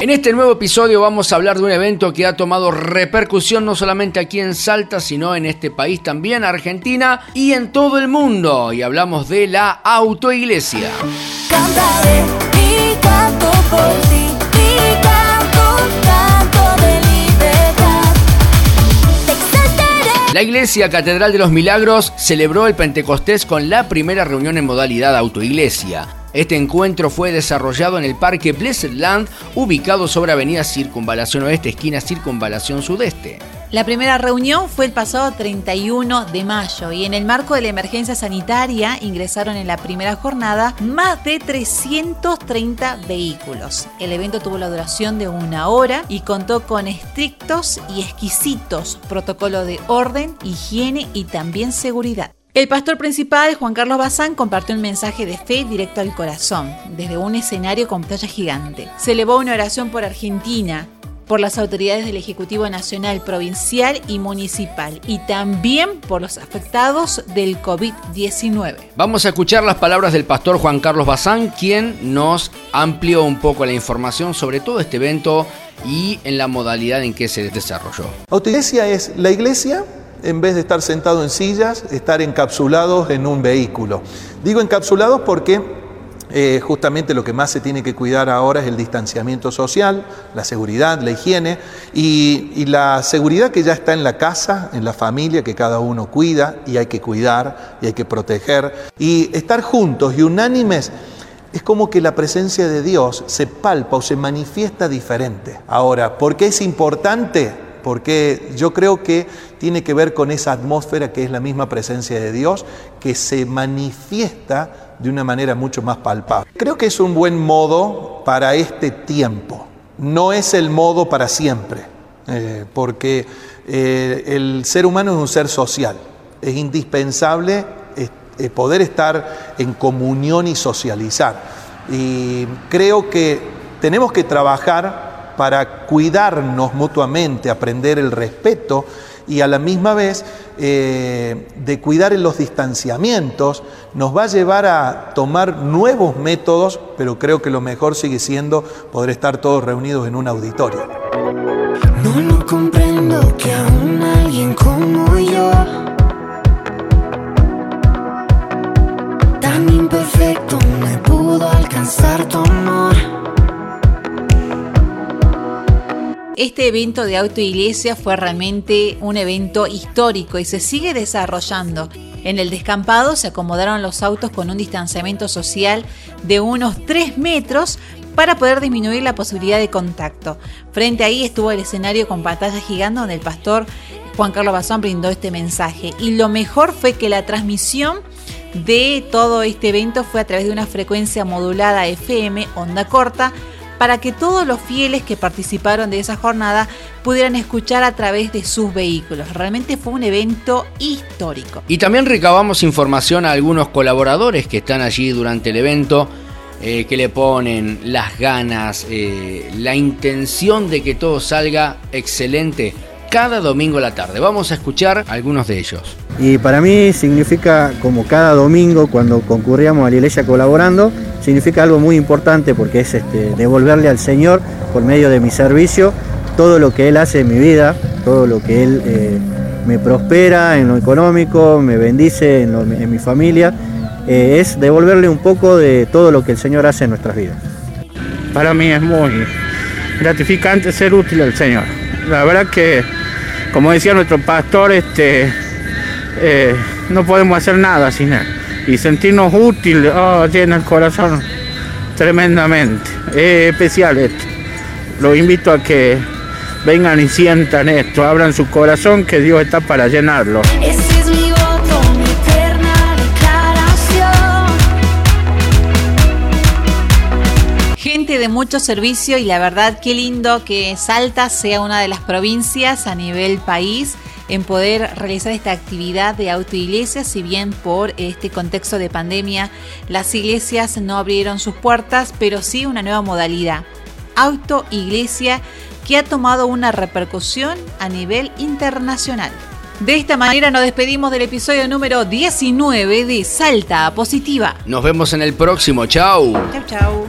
En este nuevo episodio vamos a hablar de un evento que ha tomado repercusión no solamente aquí en Salta, sino en este país también, Argentina y en todo el mundo. Y hablamos de la autoiglesia. Cantaré y canto por ti, y canto, canto de libertad. Te exaltaré. La Iglesia Catedral de los Milagros celebró el Pentecostés con la primera reunión en modalidad autoiglesia. Este encuentro fue desarrollado en el Parque Blessed Land, ubicado sobre Avenida Circunvalación Oeste, esquina Circunvalación Sudeste. La primera reunión fue el pasado 31 de mayo y en el marco de la emergencia sanitaria ingresaron en la primera jornada más de 330 vehículos. El evento tuvo la duración de una hora y contó con estrictos y exquisitos protocolos de orden, higiene y también seguridad. El pastor principal, Juan Carlos Bazán, compartió un mensaje de fe directo al corazón, desde un escenario con pantalla gigante. Se elevó una oración por Argentina, por las autoridades del Ejecutivo Nacional, Provincial y Municipal, y también por los afectados del COVID-19. Vamos a escuchar las palabras del pastor Juan Carlos Bazán, quien nos amplió un poco la información sobre todo este evento y en la modalidad en que se desarrolló. Autoiglesia es la iglesia en vez de estar sentado en sillas, estar encapsulados en un vehículo. Digo encapsulados porque eh, justamente lo que más se tiene que cuidar ahora es el distanciamiento social, la seguridad, la higiene y, y la seguridad que ya está en la casa, en la familia, que cada uno cuida y hay que cuidar y hay que proteger. Y estar juntos y unánimes es como que la presencia de Dios se palpa o se manifiesta diferente. Ahora, ¿por qué es importante? Porque yo creo que tiene que ver con esa atmósfera que es la misma presencia de Dios, que se manifiesta de una manera mucho más palpable. Creo que es un buen modo para este tiempo. No es el modo para siempre, eh, porque eh, el ser humano es un ser social. Es indispensable eh, poder estar en comunión y socializar. Y creo que tenemos que trabajar para cuidarnos mutuamente, aprender el respeto y a la misma vez eh, de cuidar en los distanciamientos, nos va a llevar a tomar nuevos métodos, pero creo que lo mejor sigue siendo poder estar todos reunidos en un auditorio. No lo comprendo que aún alguien como yo, tan imperfecto, me pudo alcanzar tu Este evento de autoiglesia fue realmente un evento histórico y se sigue desarrollando. En el descampado se acomodaron los autos con un distanciamiento social de unos 3 metros para poder disminuir la posibilidad de contacto. Frente ahí estuvo el escenario con pantalla gigante donde el pastor Juan Carlos Bazán brindó este mensaje. Y lo mejor fue que la transmisión de todo este evento fue a través de una frecuencia modulada FM, onda corta, para que todos los fieles que participaron de esa jornada pudieran escuchar a través de sus vehículos. Realmente fue un evento histórico. Y también recabamos información a algunos colaboradores que están allí durante el evento. eh, que le ponen las ganas, eh, la intención de que todo salga excelente cada domingo a la tarde. Vamos a escuchar algunos de ellos. Y para mí significa, como cada domingo cuando concurríamos a la iglesia colaborando, significa algo muy importante porque es este, devolverle al Señor, por medio de mi servicio, todo lo que Él hace en mi vida, todo lo que Él eh, me prospera en lo económico, me bendice en, lo- en mi familia, eh, es devolverle un poco de todo lo que el Señor hace en nuestras vidas. Para mí es muy gratificante ser útil al Señor. La verdad que, como decía nuestro pastor, este, eh, no podemos hacer nada sin Él. Y sentirnos útiles, oh, llena el corazón tremendamente. Es especial esto. Los invito a que vengan y sientan esto, abran su corazón, que Dios está para llenarlo. De mucho servicio y la verdad qué lindo que Salta sea una de las provincias a nivel país en poder realizar esta actividad de autoiglesia, si bien por este contexto de pandemia las iglesias no abrieron sus puertas, pero sí una nueva modalidad, autoiglesia, que ha tomado una repercusión a nivel internacional. De esta manera nos despedimos del episodio número 19 de Salta Positiva. Nos vemos en el próximo. Chau. Chau, chau.